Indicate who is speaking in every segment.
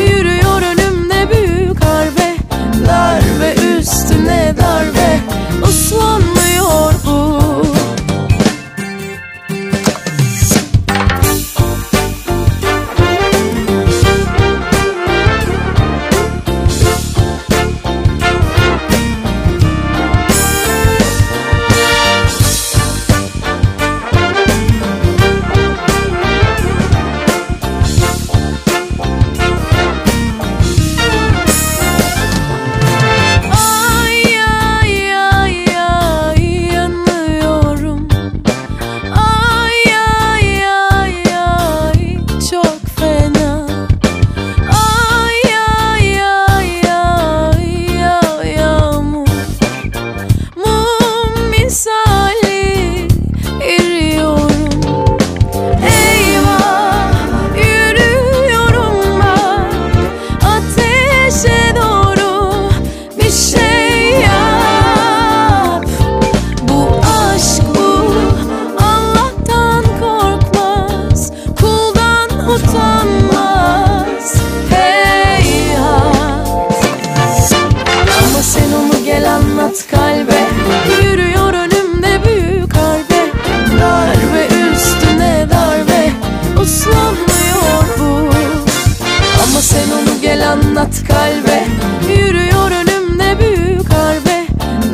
Speaker 1: Yürüyor anlat kalbe. Yürüyor önümde büyük harbe.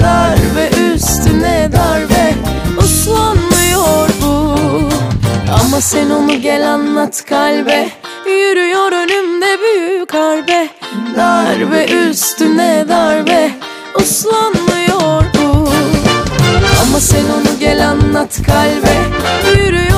Speaker 1: Darbe üstüne darbe. Uslanmıyor bu. Ama sen onu gel anlat kalbe. Yürüyor önümde büyük harbe. Darbe üstüne darbe. Uslanmıyor bu. Ama sen onu gel anlat kalbe. Yürüyor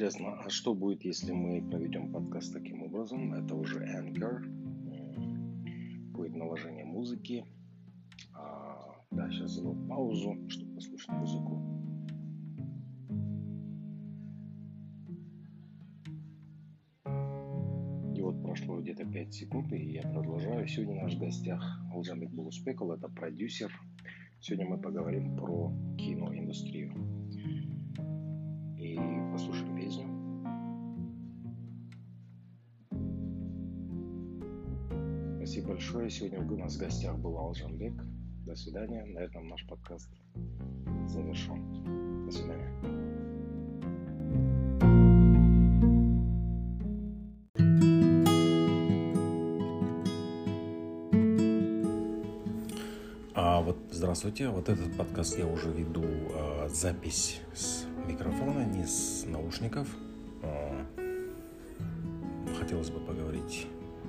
Speaker 2: интересно, а что будет, если мы проведем подкаст таким образом? Это уже Anchor, будет наложение музыки. А, да, сейчас сделаю паузу, чтобы послушать музыку. И вот прошло где-то 5 секунд, и я продолжаю. Сегодня наш гостях Алжамик Булуспекол, это продюсер. Сегодня мы поговорим про киноиндустрию. И послушаем песню. Спасибо большое. Сегодня у нас в гостях был Алжанбек. До свидания. На этом наш подкаст завершен. До свидания. Вот здравствуйте. Вот этот подкаст я уже веду э, запись с микрофона, не с наушников. Э, хотелось бы поговорить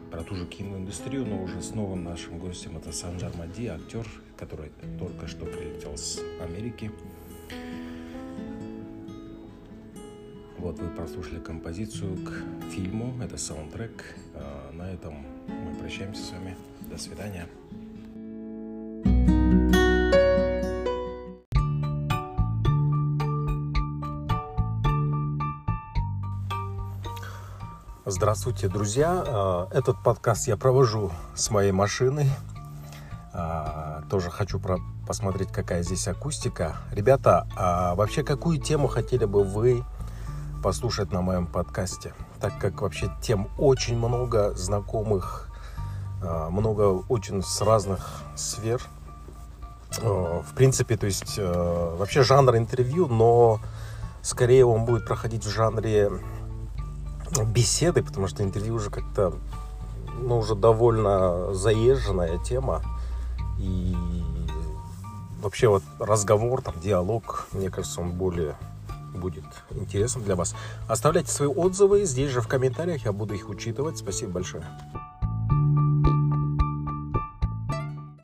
Speaker 2: про ту же киноиндустрию, но уже с новым нашим гостем. Это Санджар Мади, актер, который только что прилетел с Америки. Вот вы прослушали композицию к фильму, это саундтрек. Э, На этом мы прощаемся с вами. До свидания. Здравствуйте, друзья. Э, Этот подкаст я провожу с моей машиной. Э, Тоже хочу посмотреть, какая здесь акустика. Ребята, а вообще какую тему хотели бы вы послушать на моем подкасте? Так как вообще тем очень много знакомых, э, много очень с разных сфер. В принципе, то есть вообще жанр интервью, но скорее он будет проходить в жанре беседы, потому что интервью уже как-то, ну, уже довольно заезженная тема. И вообще вот разговор, там, диалог, мне кажется, он более будет интересным для вас. Оставляйте свои отзывы здесь же в комментариях, я буду их учитывать. Спасибо большое.